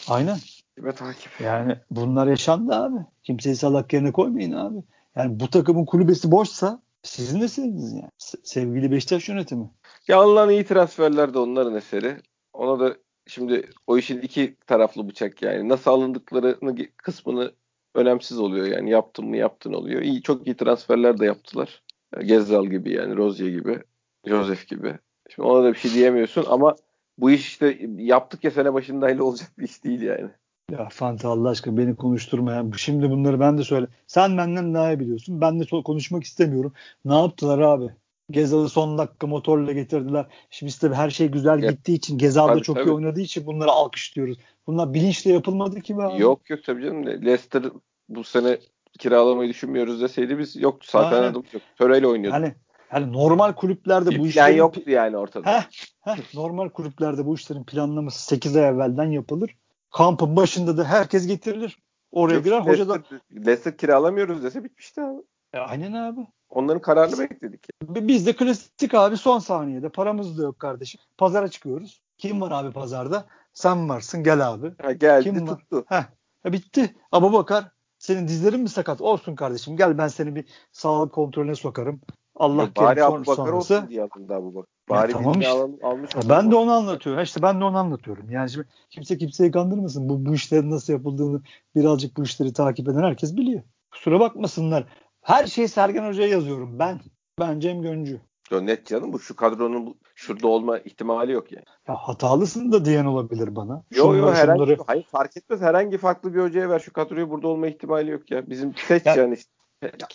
S2: Aynen.
S1: Takip takip.
S2: Yani bunlar yaşandı abi. Kimseyi salak yerine koymayın abi. Yani bu takımın kulübesi boşsa sizin de sevdiniz yani. Sevgili Beşiktaş yönetimi.
S1: Ya alınan iyi transferler de onların eseri. Ona da şimdi o işin iki taraflı bıçak yani. Nasıl alındıklarını kısmını önemsiz oluyor yani yaptın mı yaptın oluyor. İyi çok iyi transferler de yaptılar. Gezzal gibi yani Rozier gibi, Joseph gibi. Şimdi ona da bir şey diyemiyorsun ama bu iş işte yaptık ya sene başında öyle olacak bir iş değil yani.
S2: Ya Fanta Allah aşkına beni konuşturma ya. Şimdi bunları ben de söyle. Sen benden daha iyi biliyorsun. Ben de konuşmak istemiyorum. Ne yaptılar abi? Gezal'ı son dakika motorla getirdiler. Şimdi işte her şey güzel ya, gittiği için Gezal da çok tabii. iyi oynadığı için bunları alkışlıyoruz. Bunlar bilinçle yapılmadı ki be abi.
S1: Yok yok tabii canım. Leicester bu sene kiralamayı düşünmüyoruz deseydi biz yoktu. Zaten adımız yok. Töreyle oynuyordu.
S2: Yani, yani normal kulüplerde
S1: bir
S2: bu işlerin...
S1: yoktu yani ortada.
S2: Heh, heh, normal kulüplerde bu işlerin planlaması 8 ay evvelden yapılır. Kampın başında da herkes getirilir. Oraya girer. Hoca da...
S1: Leicester kiralamıyoruz dese bitmişti abi.
S2: E, aynen abi.
S1: Onların kararını bekledik.
S2: Biz de klasik abi son saniyede paramız da yok kardeşim. Pazara çıkıyoruz. Kim var abi pazarda? Sen varsın gel abi.
S1: Ha, geldi
S2: Kim
S1: tuttu.
S2: Heh, e, bitti. Abu Bakar senin dizlerin mi sakat? Olsun kardeşim gel ben seni bir sağlık kontrolüne sokarım. Allah
S1: Ya bari Abu Bakar
S2: sonrası.
S1: olsun diye alındı Abu Bakar. Bari
S2: tamam
S1: birini
S2: işte.
S1: al, almış
S2: Ya ben de onu anlatıyorum. İşte ben de onu anlatıyorum. Yani şimdi kimse kimseyi kandırmasın. Bu, bu işlerin nasıl yapıldığını birazcık bu işleri takip eden herkes biliyor. Kusura bakmasınlar. Her şeyi Sergen Hoca'ya yazıyorum. Ben. Ben Cem Göncü.
S1: Yo, net canım bu şu kadronun şurada olma ihtimali yok yani.
S2: Ya hatalısın da diyen olabilir bana.
S1: Yo yo
S2: Şunları,
S1: herhangi
S2: şunları-
S1: hayır fark etmez herhangi farklı bir hocaya ver şu kadroyu burada olma ihtimali yok ya. Bizim seç
S2: Ya-
S1: yani işte.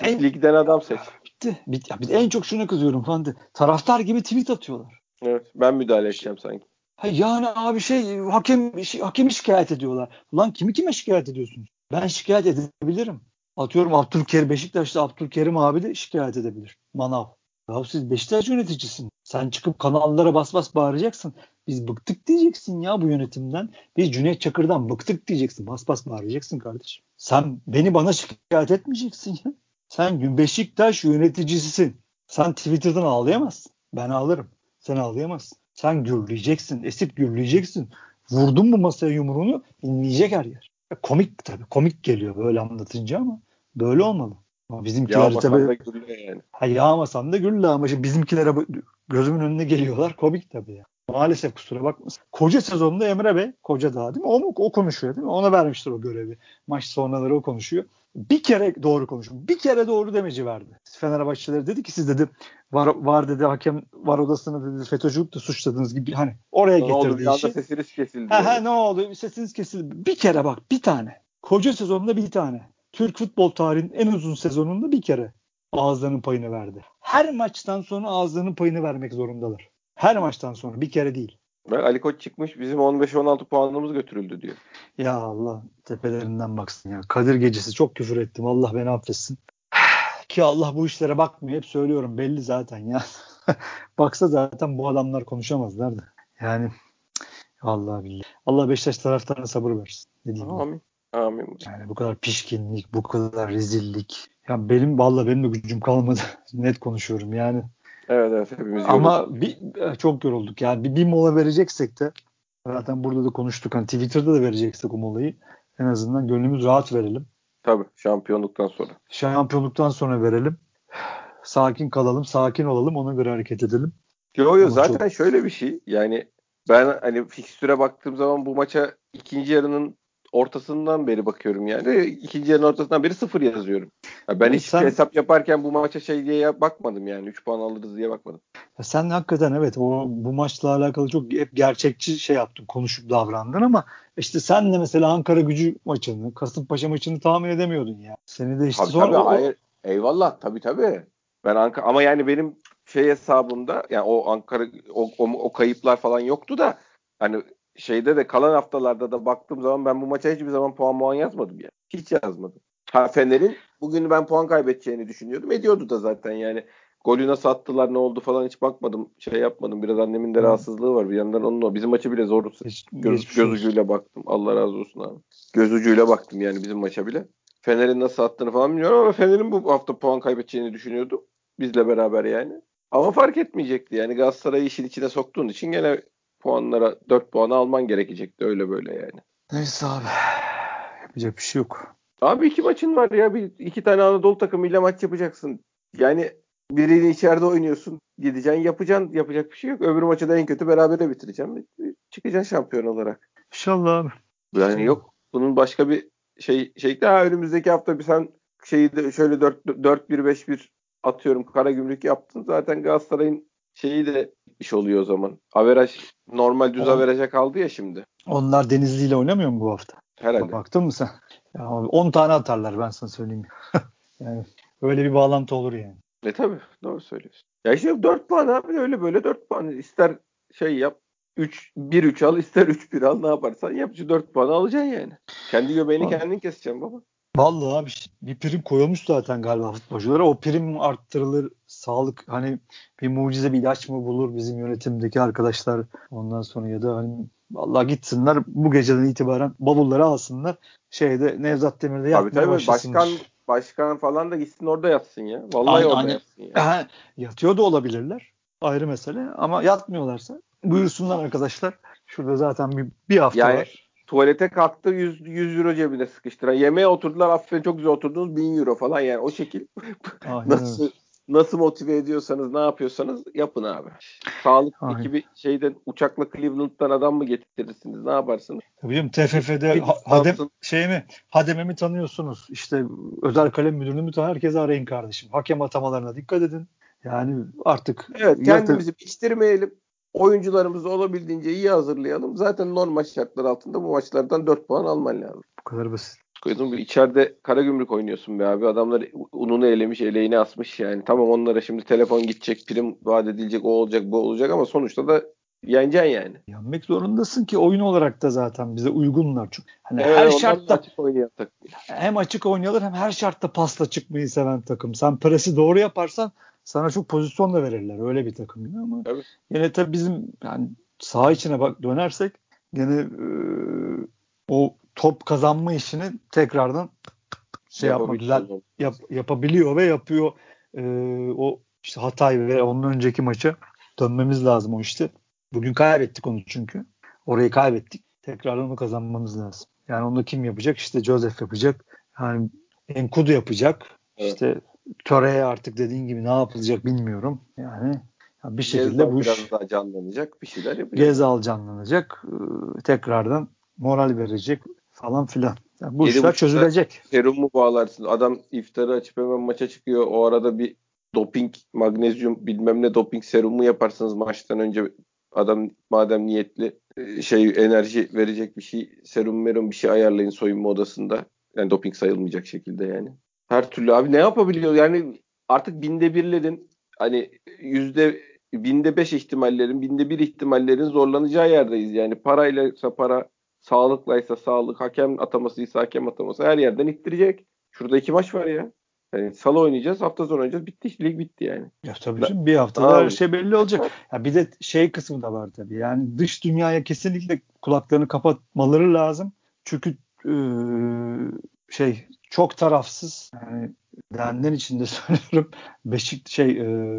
S2: en-
S1: Ligden adam seç.
S2: bitti. bitti. Ya de en çok şuna kızıyorum Fandi. Taraftar gibi tweet atıyorlar.
S1: Evet ben müdahale edeceğim sanki.
S2: Ha yani abi şey hakem şey, hakemi şikayet ediyorlar. Ulan kimi kime şikayet ediyorsunuz? Ben şikayet edebilirim. Atıyorum Abdülkerim Beşiktaş'ta Abdülkerim abi de şikayet edebilir. Manav. Ya siz Beşiktaş yöneticisin. Sen çıkıp kanallara bas bas bağıracaksın. Biz bıktık diyeceksin ya bu yönetimden. Biz Cüneyt Çakır'dan bıktık diyeceksin. Bas bas bağıracaksın kardeşim. Sen beni bana şikayet etmeyeceksin ya. Sen Beşiktaş yöneticisisin. Sen Twitter'dan ağlayamazsın. Ben ağlarım. Sen ağlayamazsın. Sen gürleyeceksin. Esip gürleyeceksin. Vurdun mu masaya yumruğunu inleyecek her yer. Komik tabii. Komik geliyor böyle anlatınca ama böyle olmalı. Ama bizimkiler
S1: Yağmasan
S2: tabii
S1: da gülüyor yani.
S2: Ha, yağmasam da gülle ama şimdi bizimkilere gözümün önüne geliyorlar. Komik tabii ya. Maalesef kusura bakmasın. Koca sezonda Emre Bey, koca daha değil mi? O, mu- o konuşuyor değil mi? Ona vermiştir o görevi. Maç sonraları o konuşuyor. Bir kere doğru konuşuyor. Bir kere doğru demeci verdi. Fenerbahçeleri dedi ki siz dedi var, var dedi hakem var odasını dedi FETÖ'cülükle suçladığınız gibi hani oraya
S1: Ne oldu
S2: getirdi
S1: anda
S2: işi.
S1: sesiniz kesildi.
S2: Ha, ha, ne oldu? Sesiniz kesildi. Bir kere bak bir tane. Koca sezonda bir tane. Türk futbol tarihinin en uzun sezonunda bir kere ağızlarının payını verdi. Her maçtan sonra ağızlarının payını vermek zorundalar. Her maçtan sonra bir kere değil.
S1: Ali Koç çıkmış bizim 15-16 puanımız götürüldü diyor.
S2: Ya Allah tepelerinden baksın ya. Kadir gecesi çok küfür ettim. Allah beni affetsin. Ki Allah bu işlere bakmıyor. Hep söylüyorum belli zaten ya. Baksa zaten bu adamlar konuşamazlar da. Yani Allah billahi. Allah Beşiktaş taraftarına sabır versin. Ne diyeyim ben?
S1: Amin. Amin.
S2: Yani bu kadar pişkinlik, bu kadar rezillik. Ya benim vallahi benim de gücüm kalmadı. Net konuşuyorum yani.
S1: Evet evet hepimiz
S2: Ama
S1: yorulduk.
S2: bir, çok yorulduk. Yani bir, bir mola vereceksek de zaten burada da konuştuk. Hani Twitter'da da vereceksek o molayı en azından gönlümüz rahat verelim.
S1: Tabii şampiyonluktan sonra.
S2: Şampiyonluktan sonra verelim. Sakin kalalım, sakin olalım. Ona göre hareket edelim.
S1: Yo yo
S2: Ama
S1: zaten
S2: çok-
S1: şöyle bir şey. Yani ben hani fikstüre baktığım zaman bu maça ikinci yarının ortasından beri bakıyorum yani. İkinci yarının ortasından beri sıfır yazıyorum. Ya ben hiç
S2: sen-
S1: hesap yaparken bu maça şey diye bakmadım yani. 3 puan alırız diye bakmadım.
S2: Ya sen hakikaten evet o bu maçla alakalı çok hep gerçekçi şey yaptın, konuşup davrandın ama işte sen de mesela Ankara Gücü maçını, Kasımpaşa maçını tahmin edemiyordun ya. Seni de işte
S1: Tabii
S2: sonra
S1: tabii
S2: o-
S1: hayır. Eyvallah tabii tabii. Ben Ankara ama yani benim şey hesabımda yani o Ankara o, o, o kayıplar falan yoktu da hani şeyde de kalan haftalarda da baktığım zaman ben bu maça hiçbir zaman puan puan yazmadım yani. Hiç yazmadım. Ha Fener'in bugün ben puan kaybedeceğini düşünüyordum. Ediyordu da zaten yani. Golü nasıl attılar ne oldu falan hiç bakmadım. Şey yapmadım. Biraz annemin de rahatsızlığı var. Bir yandan onun o. Bizim maçı bile zor.
S2: Geç-
S1: Göz,
S2: geçmiş
S1: göz
S2: olsun.
S1: ucuyla baktım. Allah razı olsun abi. Göz ucuyla baktım yani bizim maça bile. Fener'in nasıl attığını falan bilmiyorum ama Fener'in bu hafta puan kaybedeceğini düşünüyordum. Bizle beraber yani. Ama fark etmeyecekti. Yani Galatasaray'ı işin içine soktuğun için gene puanlara 4 puanı alman gerekecekti. Öyle böyle yani.
S2: Neyse abi. Yapacak bir şey yok.
S1: Abi iki maçın var ya. Bir, iki tane Anadolu takımıyla maç yapacaksın. Yani birini içeride oynuyorsun. Gideceksin yapacaksın. Yapacak bir şey yok. Öbür maçı da en kötü berabere bitireceksin. Çıkacaksın şampiyon olarak.
S2: İnşallah abi.
S1: Yani yok. Bunun başka bir şey şey daha önümüzdeki hafta bir sen şeyi de şöyle 4 4 1 5 1 atıyorum Karagümrük yaptın. Zaten Galatasaray'ın şeyi de iş oluyor o zaman. Averaj normal düz averaja kaldı ya şimdi.
S2: Onlar Denizli ile oynamıyor mu bu hafta?
S1: Herhalde.
S2: Baktın mı sen? Ya abi 10 tane atarlar ben sana söyleyeyim. yani öyle bir bağlantı olur yani.
S1: E tabi doğru söylüyorsun. Ya işte 4 puan abi öyle böyle 4 puan ister şey yap 3 1 3 al ister 3 1 al ne yaparsan yap şu 4 puanı alacaksın yani. Kendi göbeğini
S2: Abi.
S1: kendin keseceksin baba.
S2: Vallahi abi bir prim koyulmuş zaten galiba futbolculara. O prim arttırılır. Sağlık hani bir mucize bir ilaç mı bulur bizim yönetimdeki arkadaşlar ondan sonra ya da hani vallahi gitsinler bu geceden itibaren bavulları alsınlar. Şeyde Nevzat Demir'de yatmaya
S1: tabii
S2: başlasınlar.
S1: başkan başkan falan da gitsin orada yatsın ya. Vallahi aynen, orada aynen. yatsın ya.
S2: Ha, yatıyor da olabilirler. Ayrı mesele ama yatmıyorlarsa buyursunlar arkadaşlar. Şurada zaten bir, bir hafta yani, var.
S1: Tuvalete kalktı 100, 100 euro cebine sıkıştıran. Yemeğe oturdular aferin çok güzel oturdunuz 1000 euro falan yani o şekil. Nasıl nasıl motive ediyorsanız ne yapıyorsanız yapın abi. Sağlık Aynen. ekibi şeyden uçakla Cleveland'dan adam mı getirirsiniz ne yaparsınız?
S2: Tabii canım TFF'de ha, hadem, şey mi hadememi tanıyorsunuz. İşte özel kalem müdürünü mü herkese arayın kardeşim. Hakem atamalarına dikkat edin. Yani artık
S1: Evet kendimizi yatır... piştirmeyelim. Oyuncularımızı olabildiğince iyi hazırlayalım. Zaten normal şartlar altında bu maçlardan 4 puan alman lazım.
S2: Bu kadar basit
S1: koydum. İçeride Karagümrük oynuyorsun be abi. Adamlar ununu elemiş, eleğini asmış yani. Tamam onlara şimdi telefon gidecek, prim vaat edilecek, o olacak, bu olacak ama sonuçta da yeneceksin yani.
S2: Yenmek zorundasın ki oyun olarak da zaten bize uygunlar. Çok. Hani evet, her şartta açık hem açık oynuyorlar hem her şartta pasla çıkmayı seven takım. Sen presi doğru yaparsan sana çok pozisyon da verirler. Öyle bir takım yine ama evet. yine tabii bizim yani saha içine bak dönersek yine e, o top kazanma işini tekrardan şey yapma güzel yap, yapabiliyor ve yapıyor. Ee, o işte Hatay ve onun önceki maçı dönmemiz lazım o işte. Bugün kaybettik onu çünkü. Orayı kaybettik. Tekrar onu kazanmamız lazım. Yani onu kim yapacak? İşte Joseph yapacak. Yani Enkudu yapacak. Evet. İşte Töre'ye artık dediğin gibi ne yapılacak bilmiyorum. Yani bir şekilde Gezal bu
S1: iş biraz daha canlanacak bir şeyler yapacak.
S2: Gezal canlanacak. Ee, tekrardan moral verecek falan filan. Yani bu işler çözülecek.
S1: Serum mu bağlarsın? Adam iftarı açıp hemen maça çıkıyor. O arada bir doping, magnezyum bilmem ne doping serumu yaparsınız maçtan önce. Adam madem niyetli e, şey enerji verecek bir şey serum merum bir şey ayarlayın soyunma odasında. Yani doping sayılmayacak şekilde yani. Her türlü abi ne yapabiliyor? Yani artık binde birlerin hani yüzde binde beş ihtimallerin binde bir ihtimallerin zorlanacağı yerdeyiz. Yani parayla para Sağlıklaysa sağlık, hakem atamasıysa hakem ataması her yerden ittirecek. Şurada iki maç var ya. Yani salı oynayacağız, hafta sonu oynayacağız. Bitti, lig bitti yani.
S2: Ya tabii canım bir haftada her şey belli olacak. Ya bir de şey kısmı da var tabii. Yani dış dünyaya kesinlikle kulaklarını kapatmaları lazım. Çünkü e, şey çok tarafsız yani denden içinde söylüyorum Beşik şey e,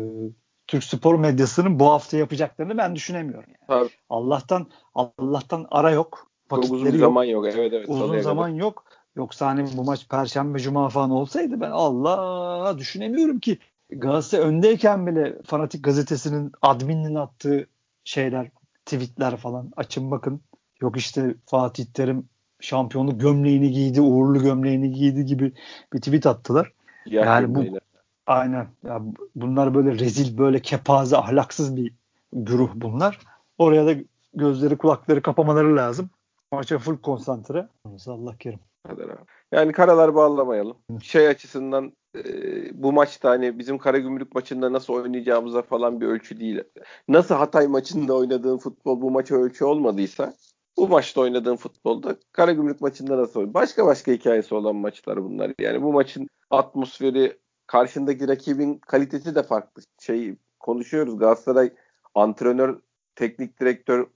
S2: Türk spor medyasının bu hafta yapacaklarını ben düşünemiyorum. Yani. Tabii. Allah'tan Allah'tan ara yok
S1: vakitleri uzun yok. zaman yok. Evet evet.
S2: Uzun zaman kadar. yok. Yoksa hani bu maç perşembe cuma falan olsaydı ben Allah düşünemiyorum ki Galatasaray öndeyken bile Fanatik gazetesinin admininin attığı şeyler, tweetler falan açın bakın. Yok işte Fatih Terim şampiyonluk gömleğini giydi, uğurlu gömleğini giydi gibi bir tweet attılar. Ya yani bu aynen. Ya bunlar böyle rezil, böyle kepaze, ahlaksız bir güruh bunlar. Oraya da gözleri kulakları kapamaları lazım. Maça full konsantre. Allah kerim.
S1: Yani karalar bağlamayalım. Şey açısından e, bu maçta hani bizim Karagümrük maçında nasıl oynayacağımıza falan bir ölçü değil. Nasıl Hatay maçında oynadığın futbol bu maça ölçü olmadıysa bu maçta oynadığın futbolda Karagümrük maçında nasıl oynuyor? Başka başka hikayesi olan maçlar bunlar. Yani bu maçın atmosferi, karşındaki rakibin kalitesi de farklı. Şey konuşuyoruz Galatasaray antrenör, teknik direktör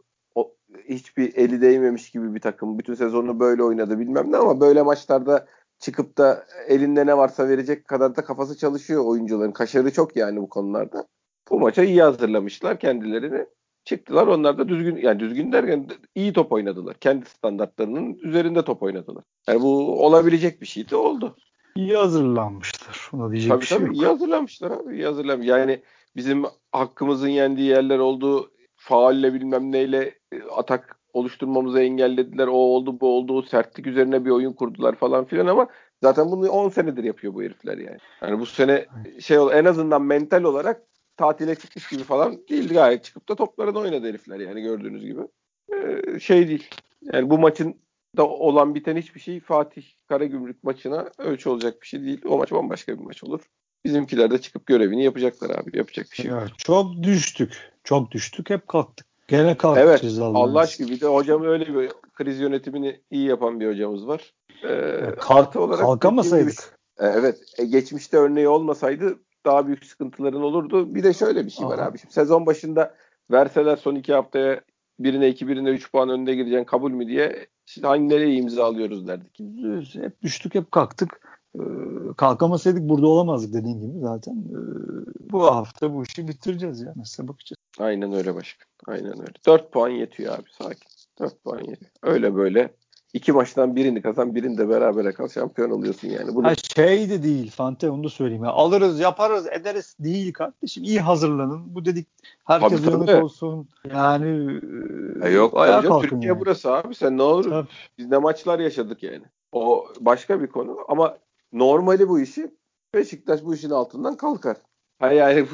S1: hiçbir eli değmemiş gibi bir takım. Bütün sezonu böyle oynadı bilmem ne ama böyle maçlarda çıkıp da elinde ne varsa verecek kadar da kafası çalışıyor oyuncuların. Kaşarı çok yani bu konularda. Bu maça iyi hazırlamışlar kendilerini. Çıktılar onlar da düzgün yani düzgün derken iyi top oynadılar. Kendi standartlarının üzerinde top oynadılar. Yani bu olabilecek bir şeydi oldu.
S2: İyi hazırlanmışlar. Ona diyecek
S1: tabii,
S2: bir şey
S1: tabii,
S2: yok.
S1: iyi hazırlanmışlar abi. İyi hazırlanmış. Yani bizim hakkımızın yendiği yerler oldu faalle bilmem neyle e, atak oluşturmamızı engellediler. O oldu bu oldu. O sertlik üzerine bir oyun kurdular falan filan ama zaten bunu 10 senedir yapıyor bu herifler yani. Yani bu sene şey en azından mental olarak tatile çıkmış gibi falan değildi gayet çıkıp da toplarını oynadı herifler yani gördüğünüz gibi. Ee, şey değil. Yani bu maçın da olan biten hiçbir şey Fatih Karagümrük maçına ölçü olacak bir şey değil. O maç bambaşka bir maç olur. Bizimkiler de çıkıp görevini yapacaklar abi. Yapacak bir şey yok.
S2: çok düştük. Çok düştük. Hep kalktık. Gene kalkacağız
S1: evet, Allah, Allah aşkına. Bir de hocam öyle bir kriz yönetimini iyi yapan bir hocamız var.
S2: Ee, Kalk, olarak kalkamasaydık.
S1: E, evet. E, geçmişte örneği olmasaydı daha büyük sıkıntıların olurdu. Bir de şöyle bir şey Aha. var abi. Şimdi sezon başında verseler son iki haftaya birine iki birine üç puan önde gireceksin kabul mü diye hangi nereye imza alıyoruz derdik.
S2: Hep düştük hep kalktık. Ee, kalkamasaydık burada olamazdık dediğin gibi zaten. Ee, bu hafta bu işi bitireceğiz ya. Nasıl bakacağız?
S1: Aynen öyle başkan. Aynen öyle. 4 puan yetiyor abi sakin. 4 puan yetiyor. Öyle böyle iki maçtan birini kazan birini de berabere kal şampiyon oluyorsun yani.
S2: Bunu... Ha şey de değil Fante onu da söyleyeyim. Ya. Alırız yaparız ederiz değil kardeşim. İyi hazırlanın. Bu dedik herkes tabii. olsun. Yani
S1: e yok ayağa kalkın Türkiye yani. burası abi sen ne olur. Tabii. Biz ne maçlar yaşadık yani. O başka bir konu ama normali bu işi Beşiktaş bu işin altından kalkar. Hayır yani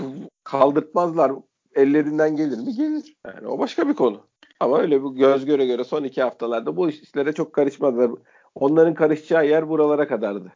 S1: kaldırtmazlar. Ellerinden gelir mi? Gelir. Yani o başka bir konu. Ama öyle bu göz göre göre son iki haftalarda bu işlere çok karışmadılar. Onların karışacağı yer buralara kadardı.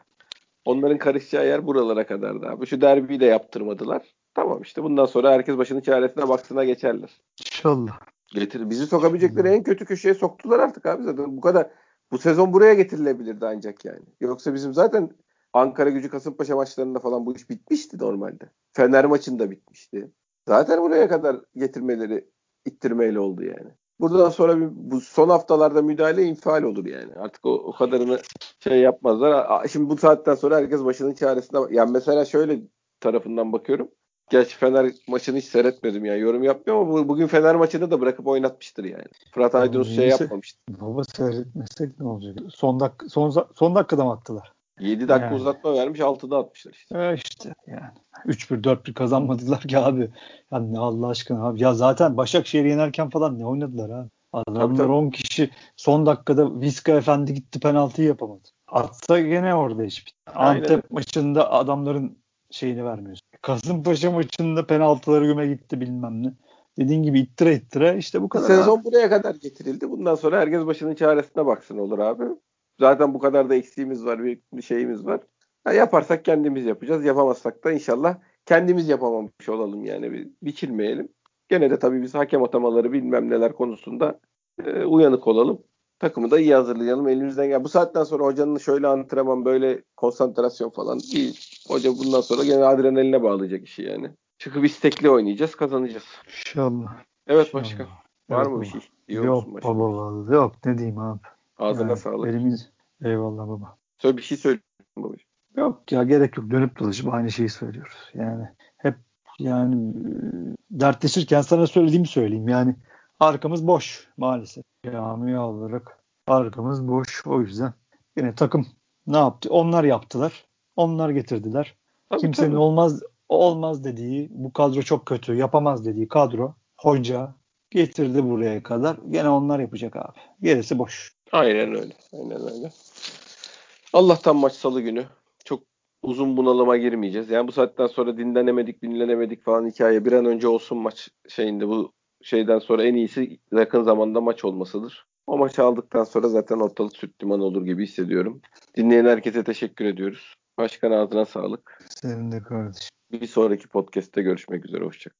S1: Onların karışacağı yer buralara kadardı abi. Şu derbiyi de yaptırmadılar. Tamam işte bundan sonra herkes başının çaresine baksına geçerler.
S2: İnşallah.
S1: Getir. Bizi sokabilecekleri en kötü köşeye soktular artık abi zaten. Bu kadar bu sezon buraya getirilebilirdi ancak yani. Yoksa bizim zaten Ankara gücü Kasımpaşa maçlarında falan bu iş bitmişti normalde. Fener maçında bitmişti. Zaten buraya kadar getirmeleri ittirmeyle oldu yani. Buradan sonra bir, bu son haftalarda müdahale infial olur yani. Artık o, o kadarını şey yapmazlar. Şimdi bu saatten sonra herkes başının çaresine yani mesela şöyle tarafından bakıyorum. Gerçi Fener maçını hiç seyretmedim yani yorum yapmıyor ama bu, bugün Fener maçını da bırakıp oynatmıştır yani. Fırat Aydınus şey yapmamıştı.
S2: Baba seyretmesek ne olacak? Son dakika son, son dakikada mı attılar?
S1: 7 dakika yani. uzatma vermiş 6'da atmışlar işte.
S2: E işte yani. 3-1 4-1 kazanmadılar ki abi. Ya ne Allah aşkına abi. Ya zaten Başakşehir'i yenerken falan ne oynadılar abi. Adamlar 10 kişi son dakikada Viska Efendi gitti penaltıyı yapamadı. Atsa gene orada hiç. Antep Aynen. maçında adamların şeyini vermiyorsun. Kasımpaşa maçında penaltıları güme gitti bilmem ne. Dediğin gibi ittire ittire işte bu kadar.
S1: Sezon abi. buraya kadar getirildi. Bundan sonra herkes başının çaresine baksın olur abi. Zaten bu kadar da eksiğimiz var, bir şeyimiz var. Ya yaparsak kendimiz yapacağız. Yapamazsak da inşallah kendimiz yapamamış olalım yani. Bir, biçilmeyelim. Gene de tabii biz hakem atamaları bilmem neler konusunda e, uyanık olalım. Takımı da iyi hazırlayalım. Elimizden gel. Bu saatten sonra hocanın şöyle antrenman, böyle konsantrasyon falan değil. Hoca bundan sonra gene adrenaline bağlayacak işi yani. Çıkıp istekli oynayacağız, kazanacağız.
S2: İnşallah.
S1: Evet başka. Var mı bir şey?
S2: Diyor yok baba, yok ne diyeyim abi.
S1: Ağzına yani, sağlık.
S2: Elimiz, eyvallah baba.
S1: Söyle bir şey söyle babacığım.
S2: Yok ya gerek yok. Dönüp dolaşıp aynı şeyi söylüyoruz. Yani hep yani dertleşirken sana söylediğimi söyleyeyim. Yani arkamız boş maalesef. Cami olarak arkamız boş. O yüzden yine takım ne yaptı? Onlar yaptılar. Onlar getirdiler. Tabii, Kimsenin tabii. olmaz olmaz dediği, bu kadro çok kötü, yapamaz dediği kadro, hoca getirdi buraya kadar. Gene onlar yapacak abi. Gerisi boş.
S1: Aynen öyle. Aynen öyle. Allah'tan maç salı günü. Çok uzun bunalıma girmeyeceğiz. Yani bu saatten sonra dinlenemedik, dinlenemedik falan hikaye. Bir an önce olsun maç şeyinde bu şeyden sonra en iyisi yakın zamanda maç olmasıdır. O maçı aldıktan sonra zaten ortalık süt liman olur gibi hissediyorum. Dinleyen herkese teşekkür ediyoruz. Başkan ağzına sağlık.
S2: Senin de kardeşim.
S1: Bir sonraki podcast'te görüşmek üzere. Hoşçakalın.